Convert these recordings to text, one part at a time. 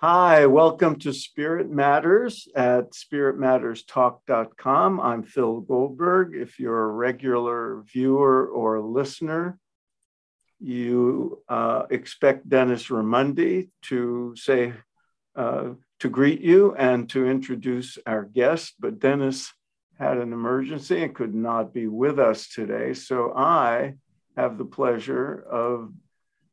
Hi, welcome to Spirit Matters at spiritmatterstalk.com. I'm Phil Goldberg. If you're a regular viewer or listener, you uh, expect Dennis Raimondi to say, uh, to greet you and to introduce our guest, but Dennis had an emergency and could not be with us today. So I have the pleasure of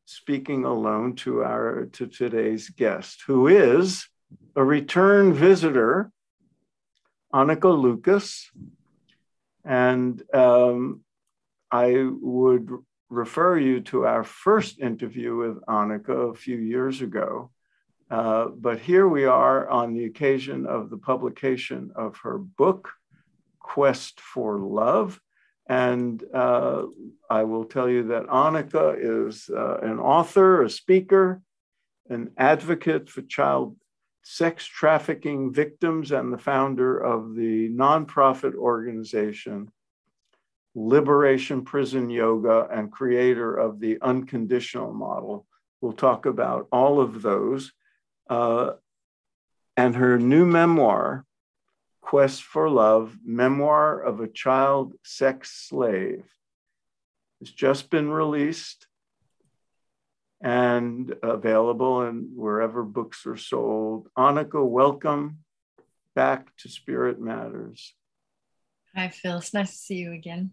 speaking alone to our to today's guest, who is a return visitor, Anneke Lucas. And um, I would refer you to our first interview with Anneke a few years ago. Uh, but here we are on the occasion of the publication of her book, Quest for Love, and uh, I will tell you that Anneke is uh, an author, a speaker, an advocate for child sex trafficking victims, and the founder of the nonprofit organization Liberation Prison Yoga and creator of the unconditional model. We'll talk about all of those. Uh, and her new memoir, Quest for Love, Memoir of a Child Sex Slave. It's just been released and available and wherever books are sold. Anneke, welcome back to Spirit Matters. Hi, Phil. It's nice to see you again.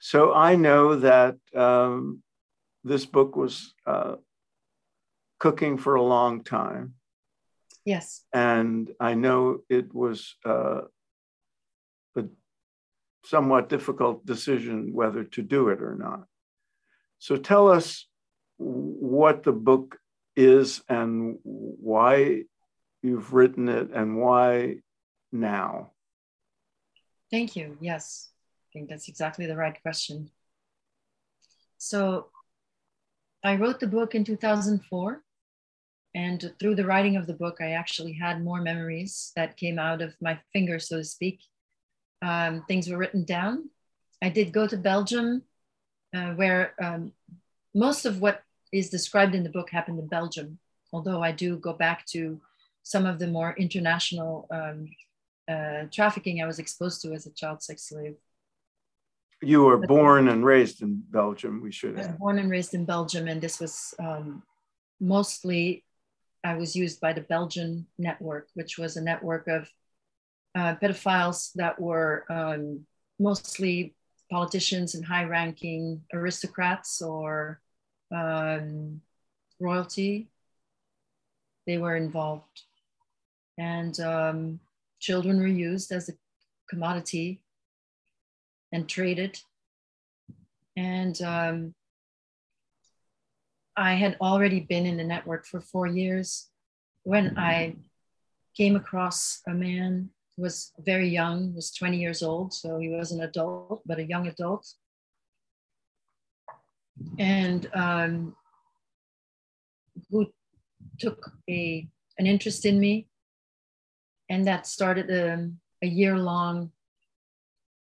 So I know that um, this book was uh, cooking for a long time. Yes. And I know it was uh, a somewhat difficult decision whether to do it or not. So tell us what the book is and why you've written it and why now. Thank you. Yes, I think that's exactly the right question. So I wrote the book in 2004 and through the writing of the book, I actually had more memories that came out of my fingers, so to speak. Um, things were written down. I did go to Belgium, uh, where um, most of what is described in the book happened in Belgium, although I do go back to some of the more international um, uh, trafficking I was exposed to as a child sex slave. You were born and raised in Belgium, we should have. born and raised in Belgium, and this was um, mostly I was used by the Belgian network, which was a network of uh, pedophiles that were um, mostly politicians and high ranking aristocrats or um, royalty. They were involved. And um, children were used as a commodity and traded. And um, I had already been in the network for four years when I came across a man who was very young, was 20 years old, so he was an adult, but a young adult. And um, who took a, an interest in me. And that started a, a year long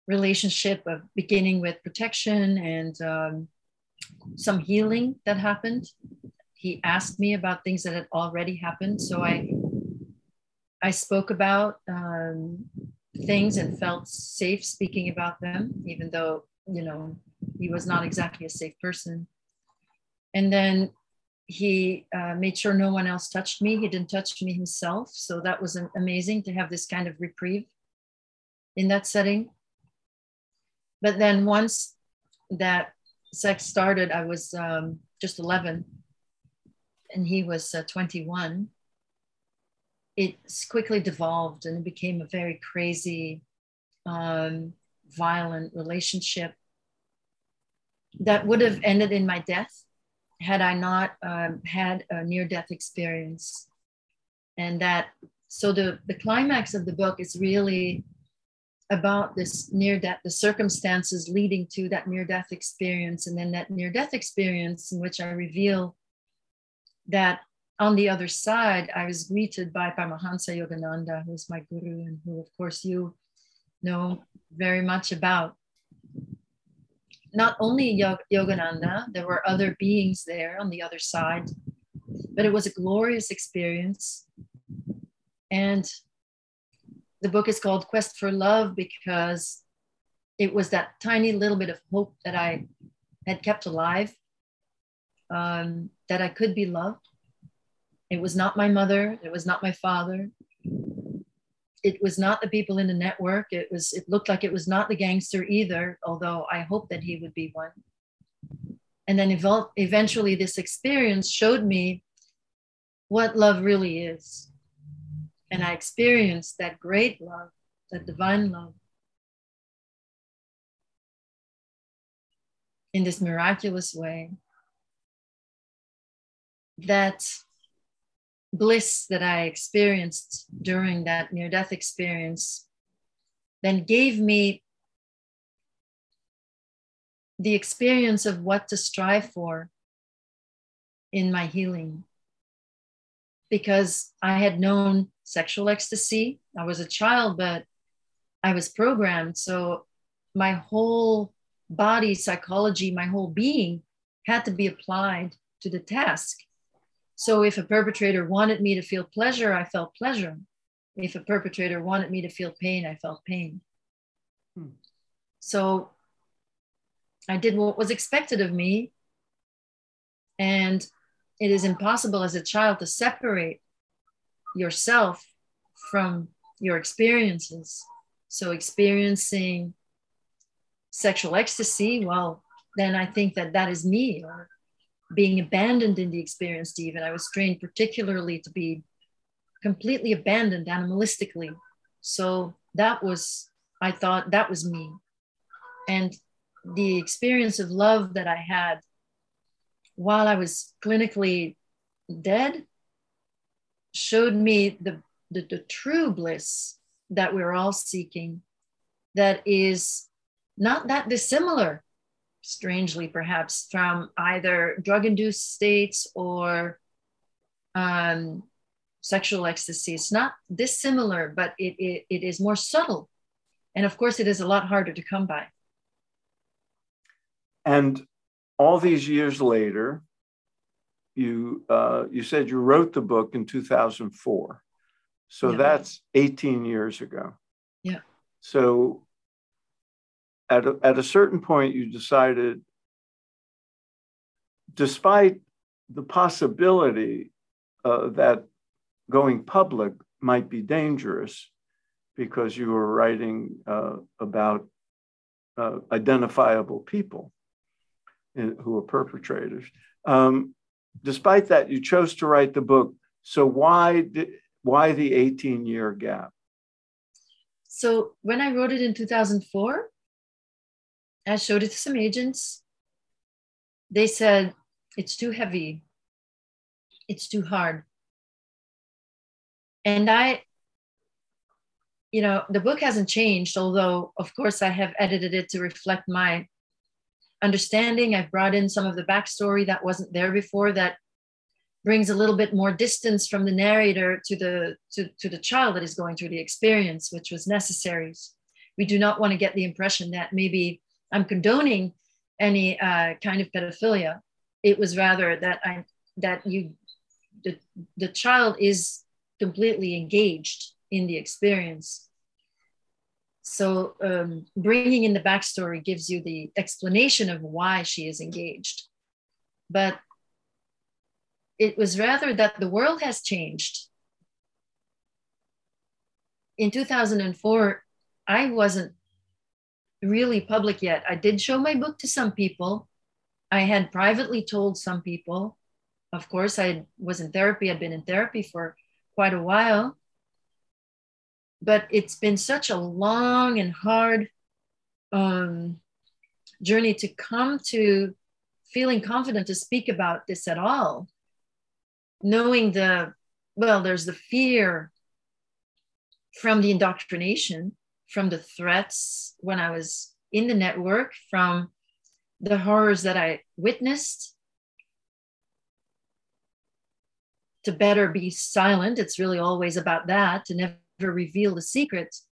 relationship of beginning with protection and um, some healing that happened. He asked me about things that had already happened. So I I spoke about um, things and felt safe speaking about them, even though, you know, he was not exactly a safe person. And then he uh, made sure no one else touched me. He didn't touch me himself. So that was amazing to have this kind of reprieve in that setting. But then once that sex started, I was um, just 11 and he was uh, 21. It quickly devolved and it became a very crazy, um, violent relationship that would have ended in my death had I not um, had a near death experience. And that, so the, the climax of the book is really about this near death, the circumstances leading to that near death experience, and then that near death experience in which I reveal that on the other side, I was greeted by Paramahansa Yogananda, who's my guru, and who, of course, you know very much about. Not only Yogananda, there were other beings there on the other side, but it was a glorious experience. And the book is called Quest for Love because it was that tiny little bit of hope that I had kept alive, um, that I could be loved. It was not my mother, it was not my father, it was not the people in the network. It was. It looked like it was not the gangster either. Although I hoped that he would be one. And then evol- eventually, this experience showed me what love really is, and I experienced that great love, that divine love, in this miraculous way. That bliss that I experienced during that near death experience then gave me the experience of what to strive for in my healing. Because I had known sexual ecstasy. I was a child, but I was programmed. So my whole body, psychology, my whole being had to be applied to the task. So if a perpetrator wanted me to feel pleasure, I felt pleasure. If a perpetrator wanted me to feel pain, I felt pain. Hmm. So I did what was expected of me. And it is impossible as a child to separate yourself from your experiences. So experiencing sexual ecstasy, well, then I think that that is me. Or being abandoned in the experience, even. I was trained particularly to be completely abandoned animalistically. So that was, I thought that was me. And the experience of love that I had while I was clinically dead showed me the, the, the true bliss that we're all seeking that is not that dissimilar strangely perhaps from either drug induced states or um, sexual ecstasy. It's not dissimilar, but it, it, it is more subtle. And of course, it is a lot harder to come by. And all these years later, you uh, you said you wrote the book in 2004. So yeah. that's 18 years ago. Yeah. So at a, at a certain point, you decided, despite the possibility uh, that going public might be dangerous because you were writing uh, about uh, identifiable people in, who are perpetrators. Um, despite that, you chose to write the book. So why did, why the 18 year gap? So when I wrote it in 2004, I showed it to some agents. They said, it's too heavy. It's too hard. And I, you know, the book hasn't changed, although, of course, I have edited it to reflect my understanding. I've brought in some of the backstory that wasn't there before that brings a little bit more distance from the narrator to the to, to the child that is going through the experience which was necessary we do not want to get the impression that maybe I'm condoning any uh, kind of pedophilia. It was rather that I that you the, the child is completely engaged in the experience. So um, bringing in the backstory gives you the explanation of why she is engaged, but it was rather that the world has changed. In 2004, I wasn't really public yet. I did show my book to some people. I had privately told some people. Of course, I was in therapy. I'd been in therapy for quite a while. But it's been such a long and hard um, journey to come to feeling confident to speak about this at all. Knowing the, well, there's the fear from the indoctrination from the threats when I was in the network, from the horrors that I witnessed. To better be silent, it's really always about that, to never reveal the secrets.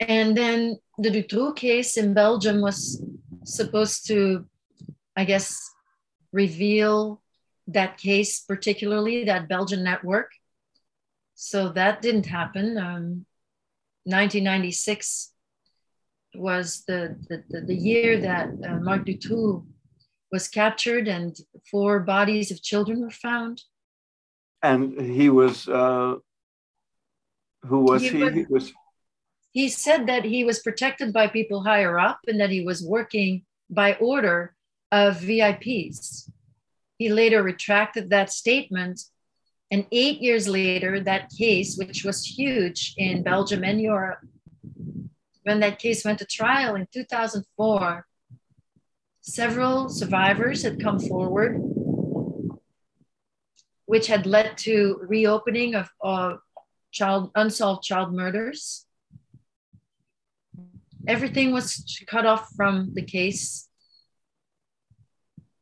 And then the Dutroux case in Belgium was supposed to, I guess, reveal that case, particularly that Belgian network. So that didn't happen. Um, 1996 was the, the, the, year that uh, Marc Dutroux was captured and four bodies of children were found. And he was, uh, who was he? He was, he was, he said that he was protected by people higher up and that he was working by order of VIPs. He later retracted that statement. And eight years later, that case, which was huge in Belgium and Europe, when that case went to trial in 2004, several survivors had come forward, which had led to reopening of, of child unsolved child murders. Everything was cut off from the case.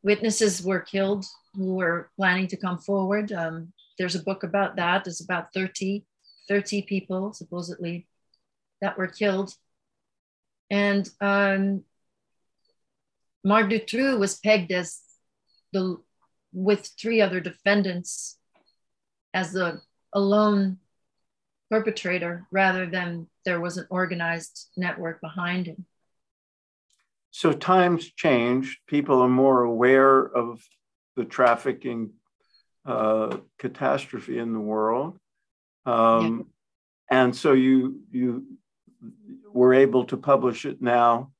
Witnesses were killed who were planning to come forward. Um, there's a book about that. There's about 30, 30 people supposedly that were killed. And um, Marc Dutroux was pegged as the, with three other defendants, as the alone perpetrator rather than there was an organized network behind him. So times change. People are more aware of the trafficking uh, catastrophe in the world, um, yeah. and so you you were able to publish it now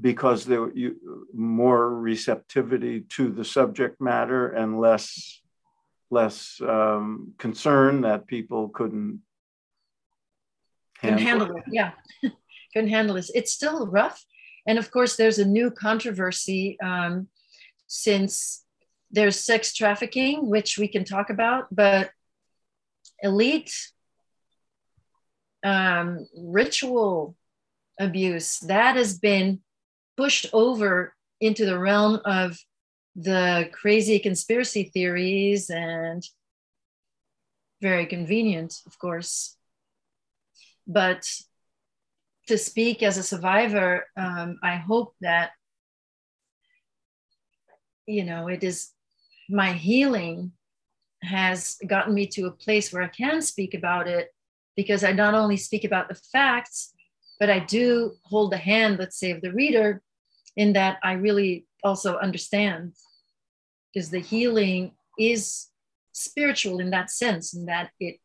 because there you more receptivity to the subject matter and less less um, concern that people couldn't couldn't handle, handle it. Yeah, couldn't handle this. It's still rough, and of course, there's a new controversy um, since there's sex trafficking, which we can talk about, but elite um, ritual abuse that has been pushed over into the realm of the crazy conspiracy theories and very convenient, of course. But to speak as a survivor, um, I hope that, you know, it is my healing has gotten me to a place where I can speak about it because I not only speak about the facts, but I do hold the hand, let's say, of the reader in that I really also understand because the healing is spiritual in that sense, in that it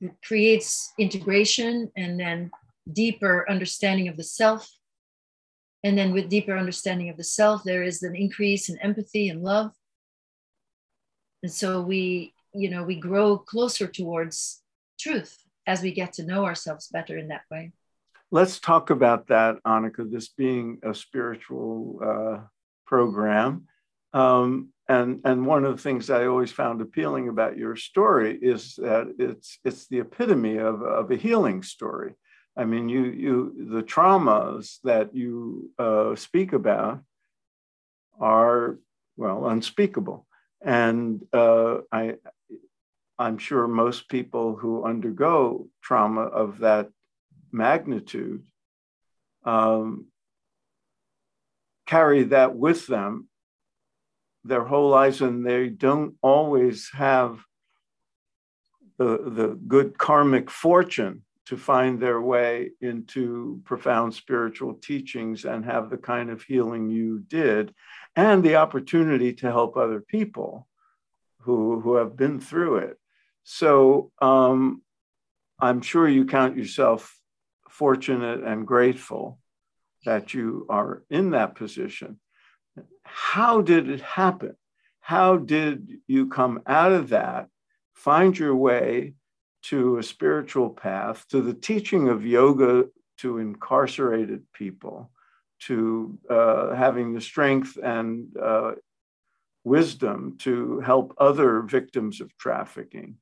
it creates integration and then deeper understanding of the self. And then with deeper understanding of the self, there is an increase in empathy and love. And so we, you know, we grow closer towards truth as we get to know ourselves better in that way. Let's talk about that, Anneke, this being a spiritual uh, program. Um, and and one of the things I always found appealing about your story is that it's it's the epitome of, of a healing story. I mean, you you the traumas that you uh, speak about are well unspeakable, and uh, I I'm sure most people who undergo trauma of that magnitude um, carry that with them their whole lives and they don't always have the, the good karmic fortune to find their way into profound spiritual teachings and have the kind of healing you did and the opportunity to help other people who, who have been through it. So um, I'm sure you count yourself fortunate and grateful that you are in that position how did it happen? How did you come out of that, find your way to a spiritual path, to the teaching of yoga to incarcerated people, to uh, having the strength and uh, wisdom to help other victims of trafficking?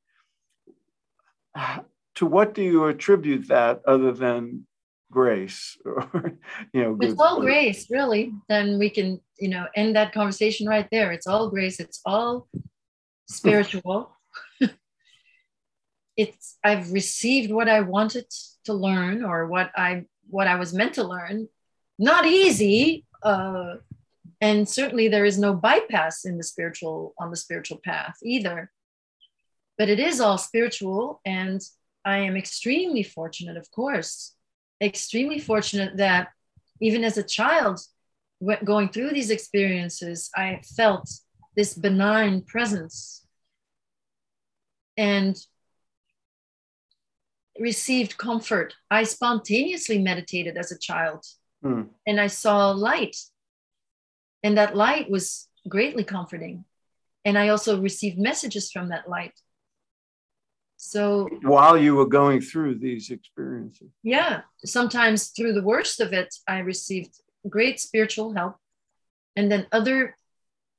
To what do you attribute that other than grace or you know it's all grace really. Then we can you know end that conversation right there. It's all grace. It's all spiritual. It's i've received what i wanted to learn or what i what i was meant to learn. Not easy uh and certainly there is no bypass in the spiritual on the spiritual path either but it is all spiritual and i am extremely fortunate of course extremely fortunate that even as a child going through these experiences i felt this benign presence and received comfort i spontaneously meditated as a child mm. and i saw light and that light was greatly comforting. And I also received messages from that light. So while you were going through these experiences, yeah, sometimes through the worst of it, I received great spiritual help. And then other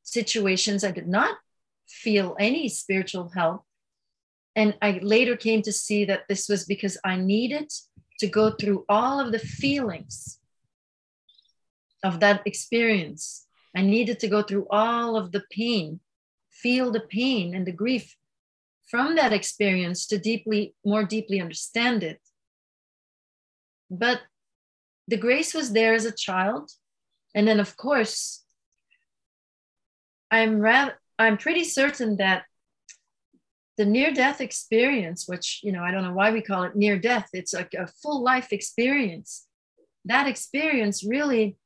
situations, I did not feel any spiritual help. And I later came to see that this was because I needed to go through all of the feelings of that experience I needed to go through all of the pain, feel the pain and the grief from that experience to deeply, more deeply understand it. But the grace was there as a child. And then, of course, I'm rather, I'm pretty certain that the near death experience, which, you know, I don't know why we call it near death, it's like a full life experience. That experience really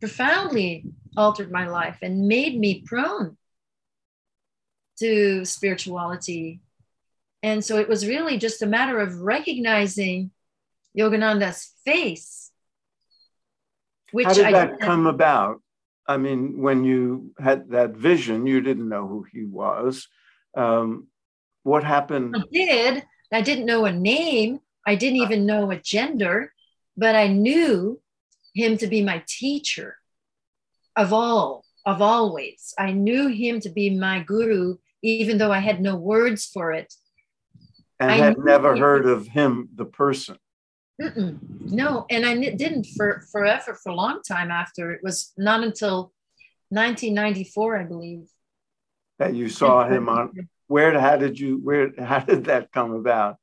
profoundly altered my life and made me prone to spirituality. And so it was really just a matter of recognizing Yogananda's face. Which How did I that come about? I mean, when you had that vision, you didn't know who he was. Um, what happened? I did. I didn't know a name. I didn't even know a gender, but I knew him to be my teacher of all, of always. I knew him to be my guru, even though I had no words for it. And I had never heard of him, the person. Mm-mm. No, and I didn't for forever, for a long time after. It was not until 1994, I believe. That you saw him on. Where? How did you? Where? How did that come about?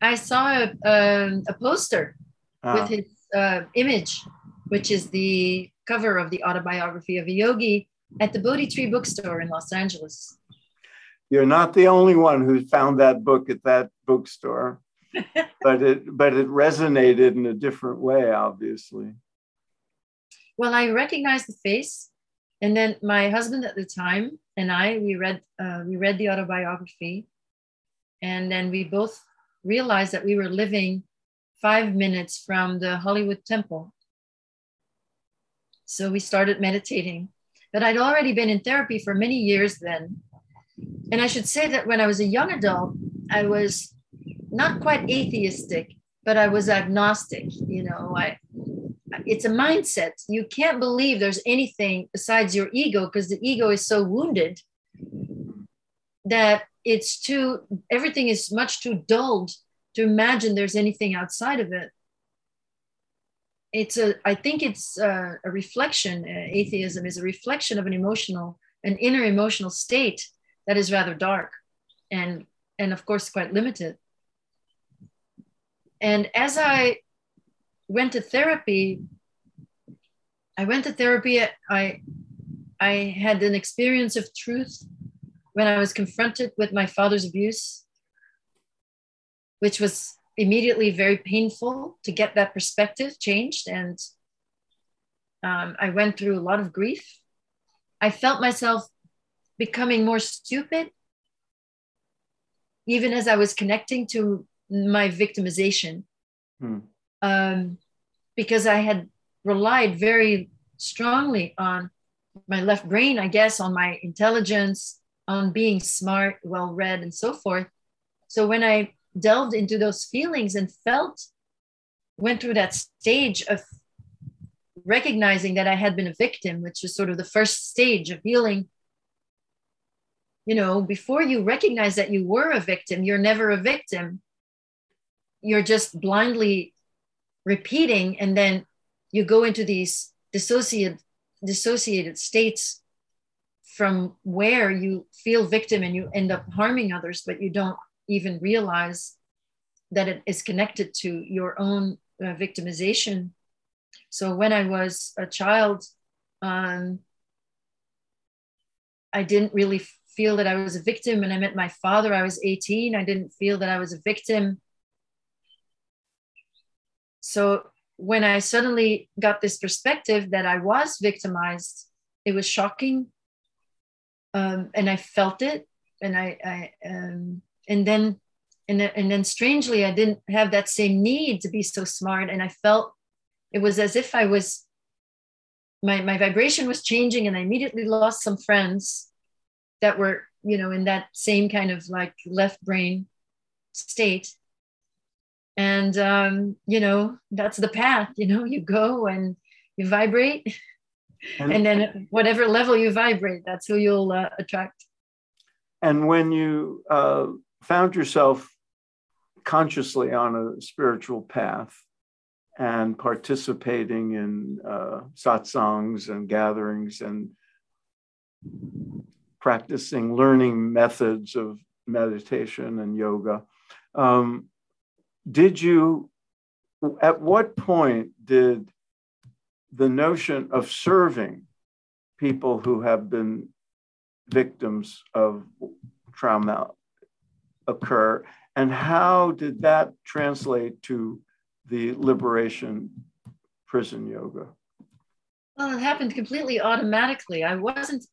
I saw a, a, a poster with ah. his uh, image, which is the cover of the autobiography of a yogi at the Bodhi Tree bookstore in Los Angeles. You're not the only one who found that book at that bookstore, but it but it resonated in a different way, obviously. Well, I recognized the face, and then my husband at the time and I we read uh, we read the autobiography, and then we both realized that we were living five minutes from the Hollywood Temple so we started meditating. But I'd already been in therapy for many years then. And I should say that when I was a young adult, I was not quite atheistic, but I was agnostic. You know, I it's a mindset. You can't believe there's anything besides your ego because the ego is so wounded that it's too everything is much too dulled to imagine there's anything outside of it it's a i think it's a, a reflection uh, atheism is a reflection of an emotional an inner emotional state that is rather dark and and of course quite limited and as i went to therapy i went to therapy i i had an experience of truth when i was confronted with my father's abuse which was immediately very painful to get that perspective changed. And um, I went through a lot of grief. I felt myself becoming more stupid, even as I was connecting to my victimization, hmm. um, because I had relied very strongly on my left brain, I guess, on my intelligence, on being smart, well read, and so forth. So when I delved into those feelings and felt, went through that stage of recognizing that I had been a victim, which was sort of the first stage of healing. You know, before you recognize that you were a victim, you're never a victim. You're just blindly repeating, and then you go into these dissociated, dissociated states from where you feel victim and you end up harming others, but you don't even realize that it is connected to your own uh, victimization. So when I was a child, Um, I didn't really feel that I was a victim. When I met my father, I was 18. I didn't feel that I was a victim. So when I suddenly got this perspective that I was victimized, it was shocking. Um, and I felt it. And I, I um, and then, and, and then strangely, I didn't have that same need to be so smart. And I felt it was as if I was, my, my vibration was changing and I immediately lost some friends that were you know in that same kind of like left brain state. And um, you know that's the path you know you go and you vibrate and, and then whatever level you vibrate that's who you'll uh, attract. And when you uh, found yourself consciously on a spiritual path and participating in uh, satsangs and gatherings and practicing, learning methods of meditation and yoga. Um, did you, at what point did the notion of serving people who have been victims of trauma occur? And how did that translate to the liberation prison yoga? Well, it happened completely automatically. I wasn't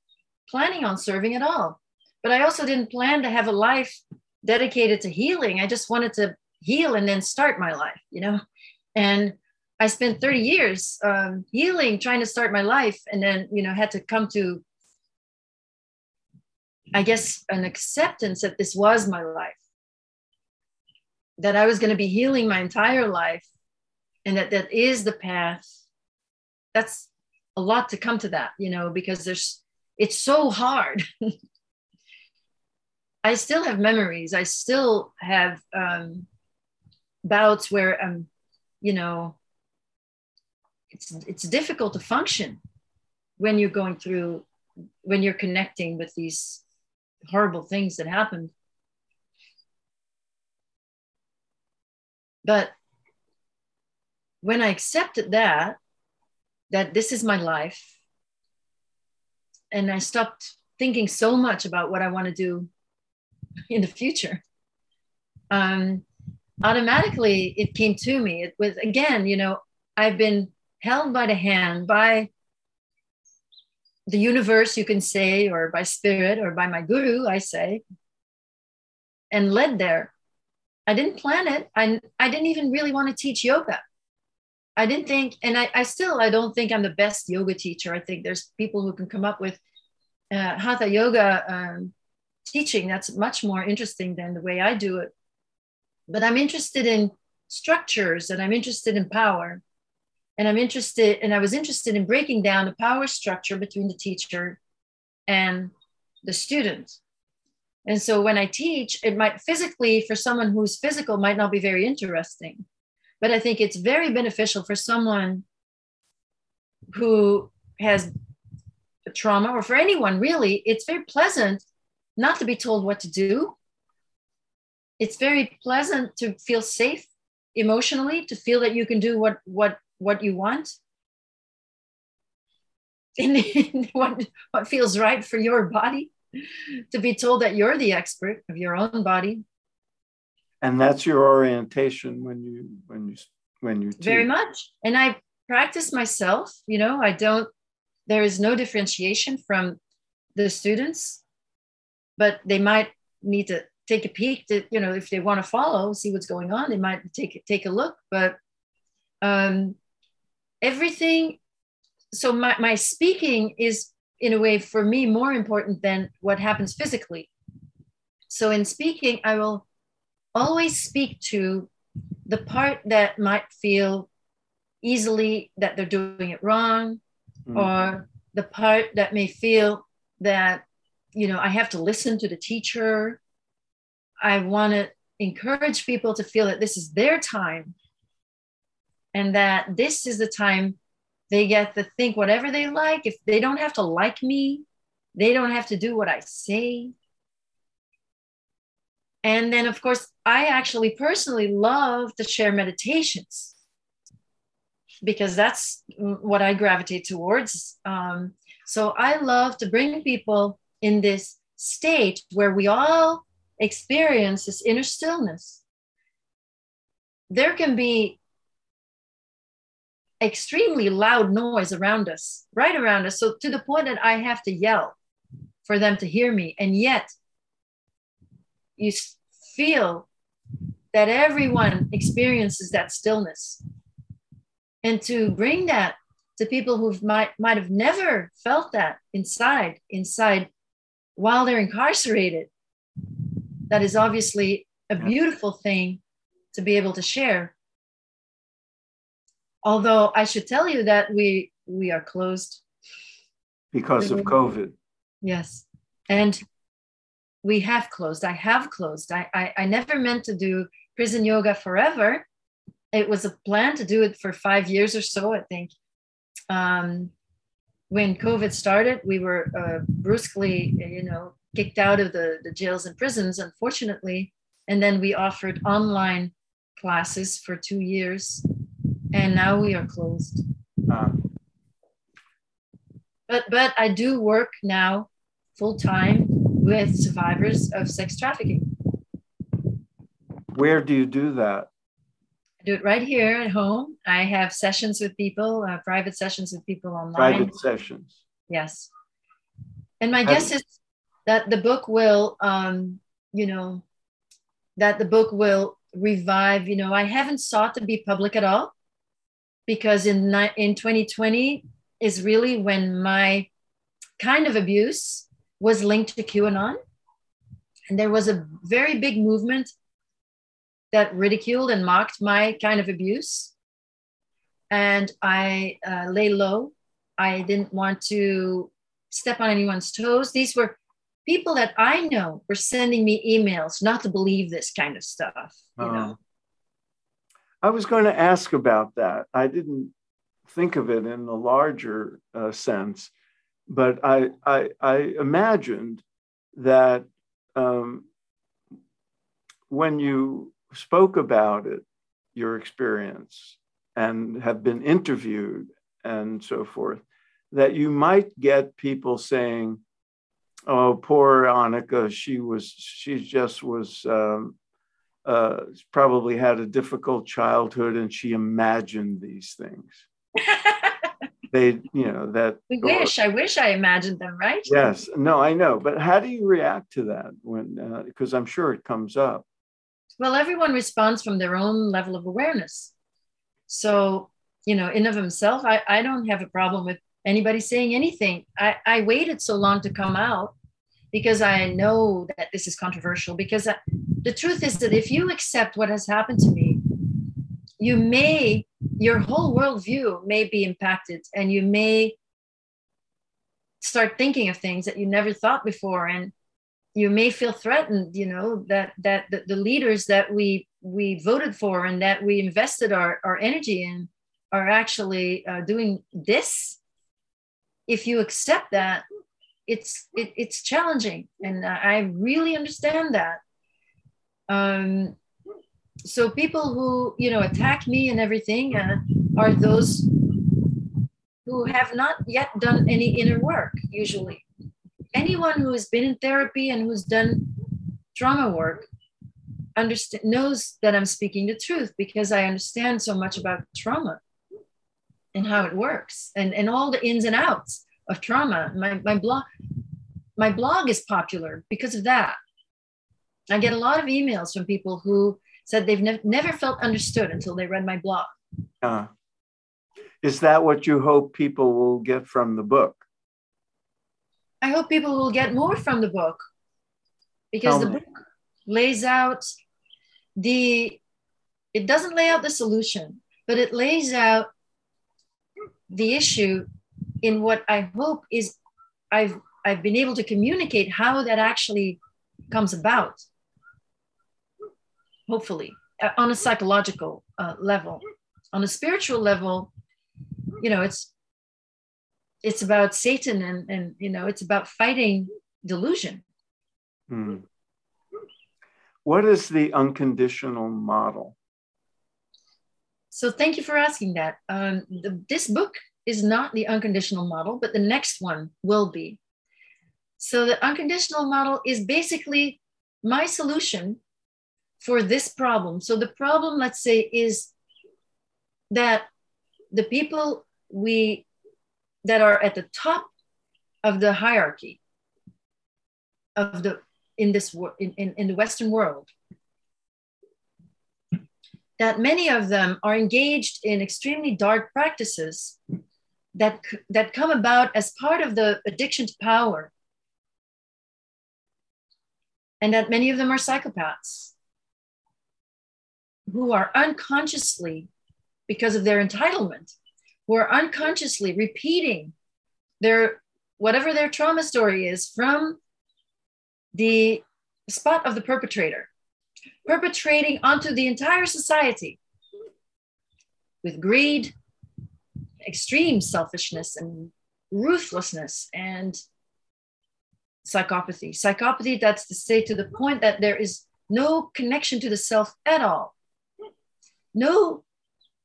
planning on serving at all. But I also didn't plan to have a life dedicated to healing. I just wanted to heal and then start my life, you know? And I spent 30 years um, healing, trying to start my life, and then, you know, had to come to, I guess, an acceptance that this was my life, that I was going to be healing my entire life, and that that is the path. That's a lot to come to that, you know, because there's it's so hard. I still have memories. I still have um, bouts where um, you know, it's it's difficult to function when you're going through when you're connecting with these horrible things that happened. But when I accepted that, that this is my life, and I stopped thinking so much about what I want to do in the future. Um, automatically, it came to me. It was again, you know, I've been held by the hand by the universe, you can say, or by spirit, or by my guru, I say, and led there. I didn't plan it. I, I didn't even really want to teach yoga. I didn't think, and I, I still, I don't think I'm the best yoga teacher. I think there's people who can come up with uh, hatha yoga um, teaching that's much more interesting than the way I do it. But I'm interested in structures and I'm interested in power. And I'm interested, and I was interested in breaking down the power structure between the teacher and the student. And so when I teach, it might physically, for someone who's physical, might not be very interesting but I think it's very beneficial for someone who has trauma or for anyone really. It's very pleasant not to be told what to do. It's very pleasant to feel safe emotionally, to feel that you can do what what what you want. And what, what feels right for your body, to be told that you're the expert of your own body, and that's your orientation when you when you when you teach. very much and i practice myself you know i don't there is no differentiation from the students but they might need to take a peek to you know if they want to follow see what's going on they might take take a look but um everything so my, my speaking is in a way for me more important than what happens physically so in speaking i will always speak to the part that might feel easily that they're doing it wrong mm. or the part that may feel that you know i have to listen to the teacher. I want to encourage people to feel that this is their time and that this is the time they get to think whatever they like. If they don't have to like me they don't have to do what i say and then, of course, I actually personally love to share meditations. because that's what I gravitate towards. Um, so I love to bring people in this state where we all experience this inner stillness. There can be extremely loud noise around us, right around us. So to the point that I have to yell for them to hear me. And yet you feel that everyone experiences that stillness. And to bring that to people who might might have never felt that inside, inside while they're incarcerated, that is obviously a beautiful thing to be able to share. Although I should tell you that we we are closed. Because of COVID. Yes, and we have closed. I have closed. I, I I never meant to do prison yoga forever. It was a plan to do it for five years or so. I think. Um, when COVID started, we were uh, brusquely, you know, kicked out of the, the jails and prisons, unfortunately. And then we offered online classes for two years and now we are closed. Uh, but but I do work now full time with survivors of sex trafficking. Where do you do that? I do it right here at home. I have sessions with people, uh, private sessions with people online. Private sessions. Yes. And my guess is that the book will, um, you know, that the book will revive. You know, I haven't sought to be public at all because in, in 2020 is really when my kind of abuse was linked to QAnon. And there was a very big movement that ridiculed and mocked my kind of abuse. And I uh, lay low. I didn't want to step on anyone's toes. These were people that I know were sending me emails not to believe this kind of stuff. You uh-huh. know? I was going to ask about that. I didn't think of it in the larger uh, sense, but I, I, I imagined that um, when you spoke about it, your experience, and have been interviewed and so forth, that you might get people saying, "Oh, poor Anneke, she was, she just was um, uh, probably had a difficult childhood and she imagined these things. they, you know, that. We wish, I wish I imagined them, right? Yes, no, I know. But how do you react to that when, because uh, I'm sure it comes up? Well, everyone responds from their own level of awareness. So, you know, in of himself, I, I don't have a problem with anybody saying anything. I, I waited so long to come out because I know that this is controversial. Because I, the truth is that if you accept what has happened to me, you may, your whole worldview may be impacted and you may start thinking of things that you never thought before. And you may feel threatened, you know, that, that the, the leaders that we, we voted for and that we invested our, our energy in are actually uh, doing this. If you accept that, it's it, it's challenging and i really understand that um, so people who you know attack me and everything uh, are those who have not yet done any inner work usually anyone who has been in therapy and who's done trauma work understand knows that i'm speaking the truth because i understand so much about trauma and how it works and, and all the ins and outs of trauma. My, my blog, my blog is popular because of that. I get a lot of emails from people who said they've ne- never felt understood until they read my blog. Uh, is that what you hope people will get from the book? I hope people will get more from the book because Tell the me. book lays out the, it doesn't lay out the solution, but it lays out the issue in what I hope is I've I've been able to communicate how that actually comes about. Hopefully, uh, on a psychological uh, level, on a spiritual level, you know, it's it's about Satan and and you know it's about fighting delusion. Hmm. What is the unconditional model? So thank you for asking that. Um, the, this book is not the unconditional model, but the next one will be. So the unconditional model is basically my solution for this problem. So the problem, let's say, is that the people we that are at the top of the hierarchy of the in this in, in, in the Western world that many of them are engaged in extremely dark practices that, that come about as part of the addiction to power. And that many of them are psychopaths who are unconsciously, because of their entitlement, who are unconsciously repeating their whatever their trauma story is from the spot of the perpetrator perpetrating onto the entire society with greed, extreme selfishness, and ruthlessness, and psychopathy. Psychopathy, that's to say, to the point that there is no connection to the self at all, no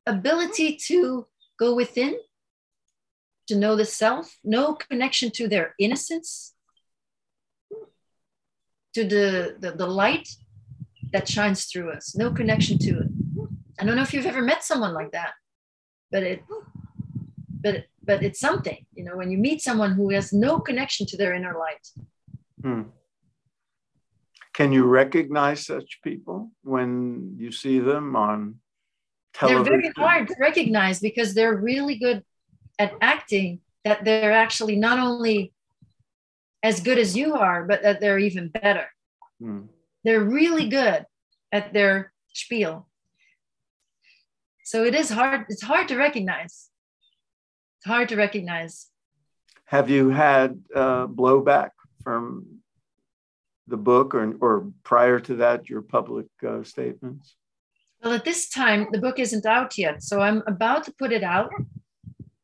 ability to go within, to know the self, no connection to their innocence, to the, the, the light that shines through us, no connection to it. I don't know if you've ever met someone like that, but it, but but it's something, you know, when you meet someone who has no connection to their inner light. Hmm. Can you recognize such people when you see them on television? They're very hard to recognize because they're really good at acting that they're actually not only as good as you are, but that they're even better. Hmm. They're really good at their spiel. So it is hard, it's hard to recognize. It's hard to recognize. Have you had uh, blowback from the book or, or prior to that, your public uh, statements? Well, at this time, the book isn't out yet. So I'm about to put it out.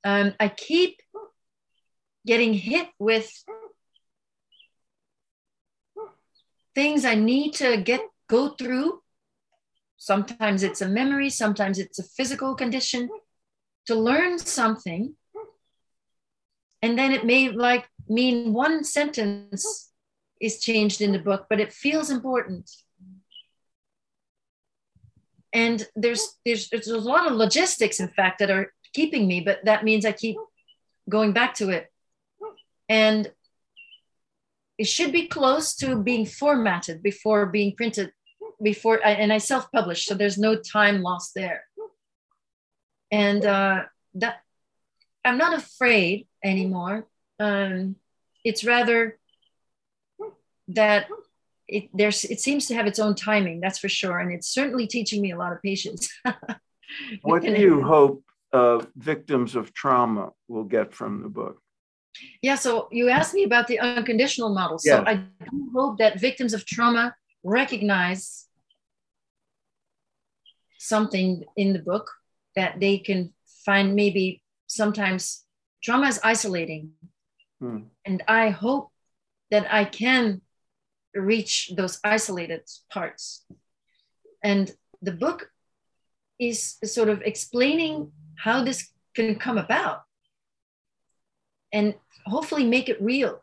Um, I keep getting hit with things I need to get go through. Sometimes it's a memory, sometimes it's a physical condition to learn something. And then it may like mean one sentence is changed in the book, but it feels important. And there's there's there's a lot of logistics, in fact, that are keeping me, but that means I keep going back to it. And it should be close to being formatted before being printed before and i self-published so there's no time lost there and uh, that i'm not afraid anymore um, it's rather that it there's it seems to have its own timing that's for sure and it's certainly teaching me a lot of patience what do you hope uh, victims of trauma will get from the book yeah, so you asked me about the unconditional model. So yeah. I do hope that victims of trauma recognize something in the book that they can find maybe sometimes trauma is isolating. Hmm. And I hope that I can reach those isolated parts. And the book is sort of explaining how this can come about and hopefully make it real.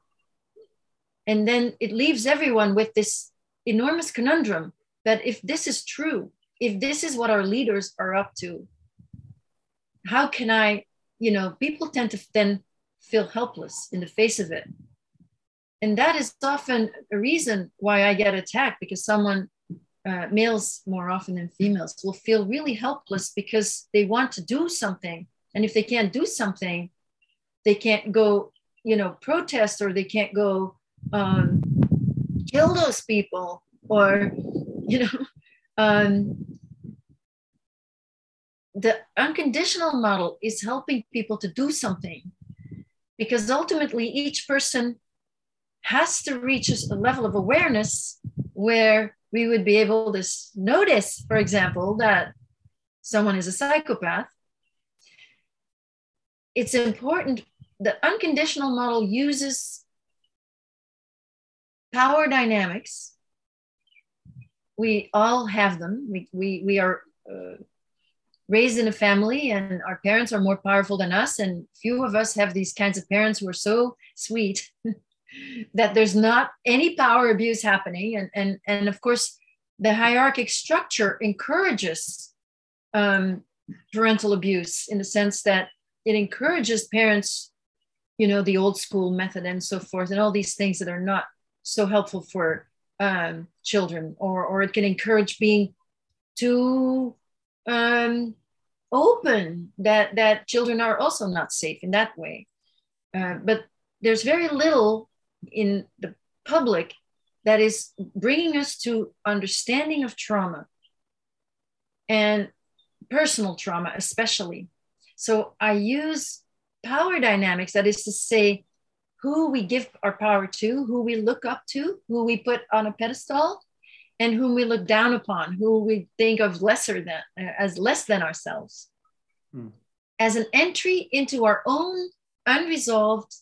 And then it leaves everyone with this enormous conundrum that if this is true, if this is what our leaders are up to, how can I, you know, people tend to then feel helpless in the face of it. And that is often a reason why I get attacked because someone, uh, males more often than females, will feel really helpless because they want to do something. And if they can't do something, they can't go, you know, protest or they can't go um, kill those people or, you know, um, the unconditional model is helping people to do something because ultimately each person has to reach a level of awareness where we would be able to notice, for example, that someone is a psychopath. It's important the unconditional model uses power dynamics. We all have them. We, we, we are uh, raised in a family and our parents are more powerful than us and few of us have these kinds of parents who are so sweet that there's not any power abuse happening. And and and of course the hierarchic structure encourages um, parental abuse in the sense that it encourages parents you know the old school method and so forth and all these things that are not so helpful for um, children or or it can encourage being too um, open that that children are also not safe in that way. Uh, but there's very little in the public that is bringing us to understanding of trauma and personal trauma especially so i use power dynamics that is to say who we give our power to who we look up to who we put on a pedestal and whom we look down upon who we think of lesser than as less than ourselves hmm. as an entry into our own unresolved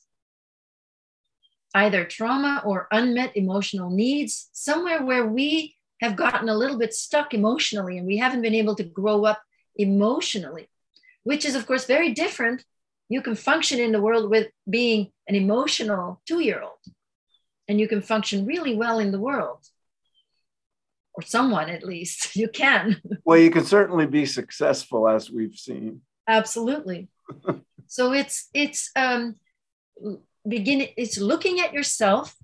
either trauma or unmet emotional needs, somewhere where we have gotten a little bit stuck emotionally and we haven't been able to grow up emotionally, which is, of course, very different. You can function in the world with being an emotional two year old, and you can function really well in the world. Or someone at least, you can. Well, you can certainly be successful, as we've seen. Absolutely. so it's it's um, begin it's looking at yourself.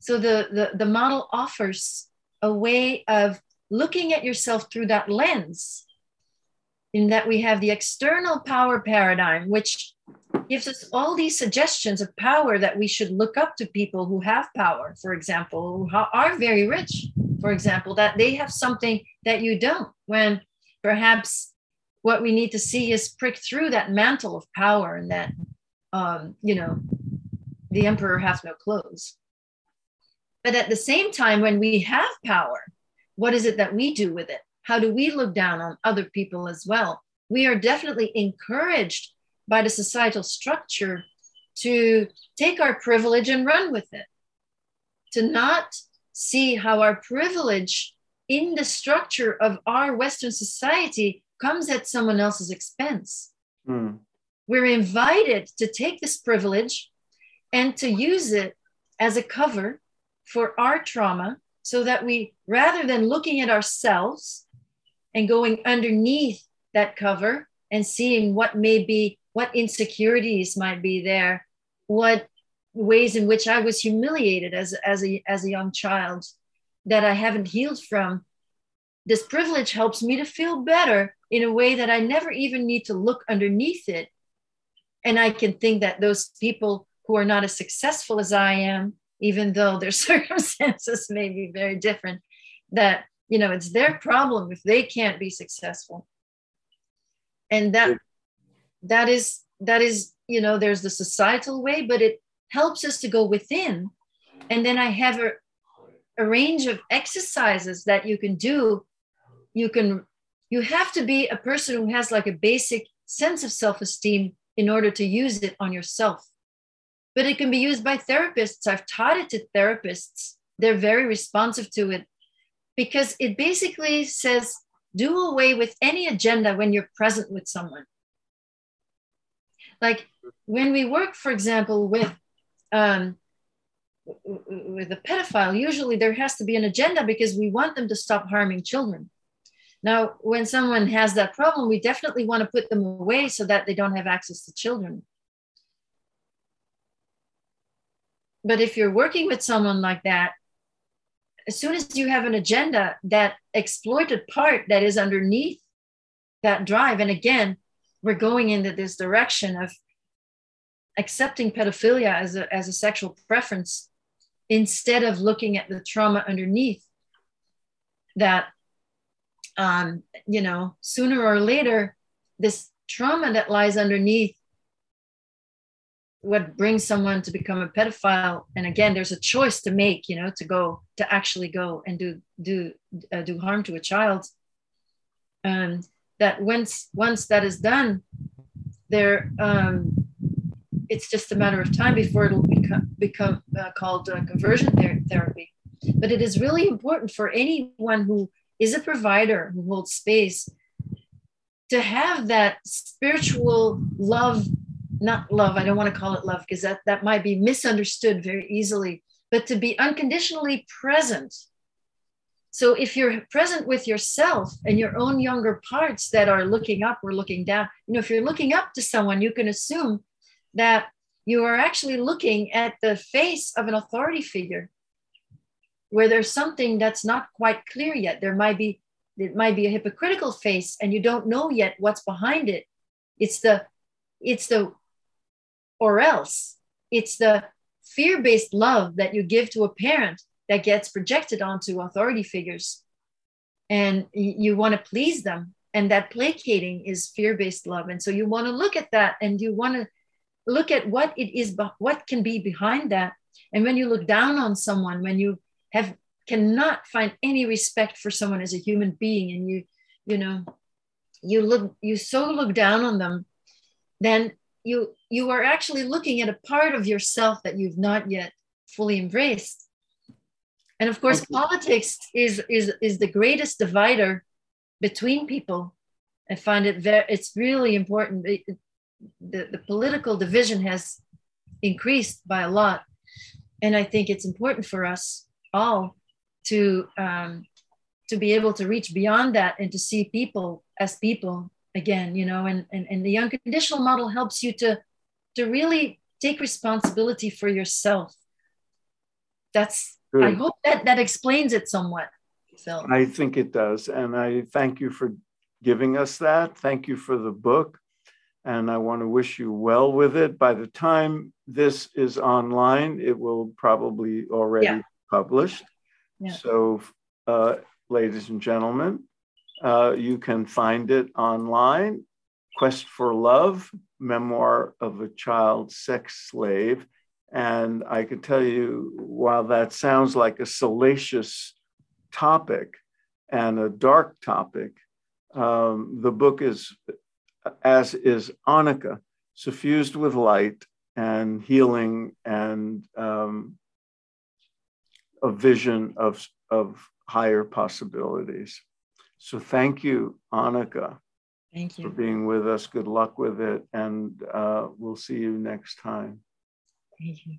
So the, the the model offers a way of looking at yourself through that lens in that we have the external power paradigm which gives us all these suggestions of power that we should look up to people who have power for example who are very rich for example that they have something that you don't when perhaps what we need to see is prick through that mantle of power and that um, you know the emperor has no clothes. But at the same time, when we have power, what is it that we do with it? How do we look down on other people as well? We are definitely encouraged by the societal structure to take our privilege and run with it, to not see how our privilege in the structure of our Western society comes at someone else's expense. Mm. We're invited to take this privilege and to use it as a cover for our trauma so that we, rather than looking at ourselves and going underneath that cover and seeing what may be, what insecurities might be there, what ways in which I was humiliated as, as, a, as a young child that I haven't healed from, this privilege helps me to feel better in a way that I never even need to look underneath it. And I can think that those people who are not as successful as I am, even though their circumstances may be very different, that you know it's their problem if they can't be successful. And that that is that is, you know, there's the societal way, but it helps us to go within. And then I have a, a range of exercises that you can do. You can you have to be a person who has like a basic sense of self-esteem in order to use it on yourself but it can be used by therapists. I've taught it to therapists. They're very responsive to it because it basically says do away with any agenda when you're present with someone. Like when we work, for example, with um, with a pedophile, usually there has to be an agenda because we want them to stop harming children. Now, when someone has that problem, we definitely want to put them away so that they don't have access to children. But if you're working with someone like that, as soon as you have an agenda, that exploited part that is underneath that drive, and again, we're going into this direction of accepting pedophilia as a, as a sexual preference instead of looking at the trauma underneath that um, you know sooner or later this trauma that lies underneath what brings someone to become a pedophile. And again there's a choice to make you know to go to actually go and do do uh, do harm to a child. And that once once that is done there um, it's just a matter of time before it'll become become uh, called uh, conversion ther- therapy. But it is really important for anyone who is a provider who holds space to have that spiritual love not love i don't want to call it love because that that might be misunderstood very easily but to be unconditionally present. So if you're present with yourself and your own younger parts that are looking up or looking down you know if you're looking up to someone you can assume that you are actually looking at the face of an authority figure where there's something that's not quite clear yet. There might be it might be a hypocritical face and you don't know yet what's behind it. It's the it's the or else. It's the fear-based love that you give to a parent that gets projected onto authority figures. And you want to please them. And that placating is fear-based love. And so you want to look at that and you want to look at what it is what can be behind that. And when you look down on someone when you have cannot find any respect for someone as a human being and you you know you look you so look down on them then you you are actually looking at a part of yourself that you've not yet fully embraced. And of course politics is is is the greatest divider between people. I find it very it's really important. It, the, the political division has increased by a lot. And i think it's important for us all to um, to be able to reach beyond that and to see people as people again you know and, and and the unconditional model helps you to to really take responsibility for yourself. That's Good. i hope that that explains it somewhat phil i think it does and i thank you for giving us that. Thank you for the book and i want to wish you well with it. By the time this is online it will probably already yeah. published. So, uh, ladies and gentlemen, uh, you can find it online Quest for Love, Memoir of a Child Sex Slave. And I can tell you, while that sounds like a salacious topic and a dark topic, um, the book is, as is Anneke, suffused with light and healing and um, a vision of, of higher possibilities. So thank you, Anneke. Thank you. For being with us. Good luck with it. And uh, we'll see you next time. Thank you.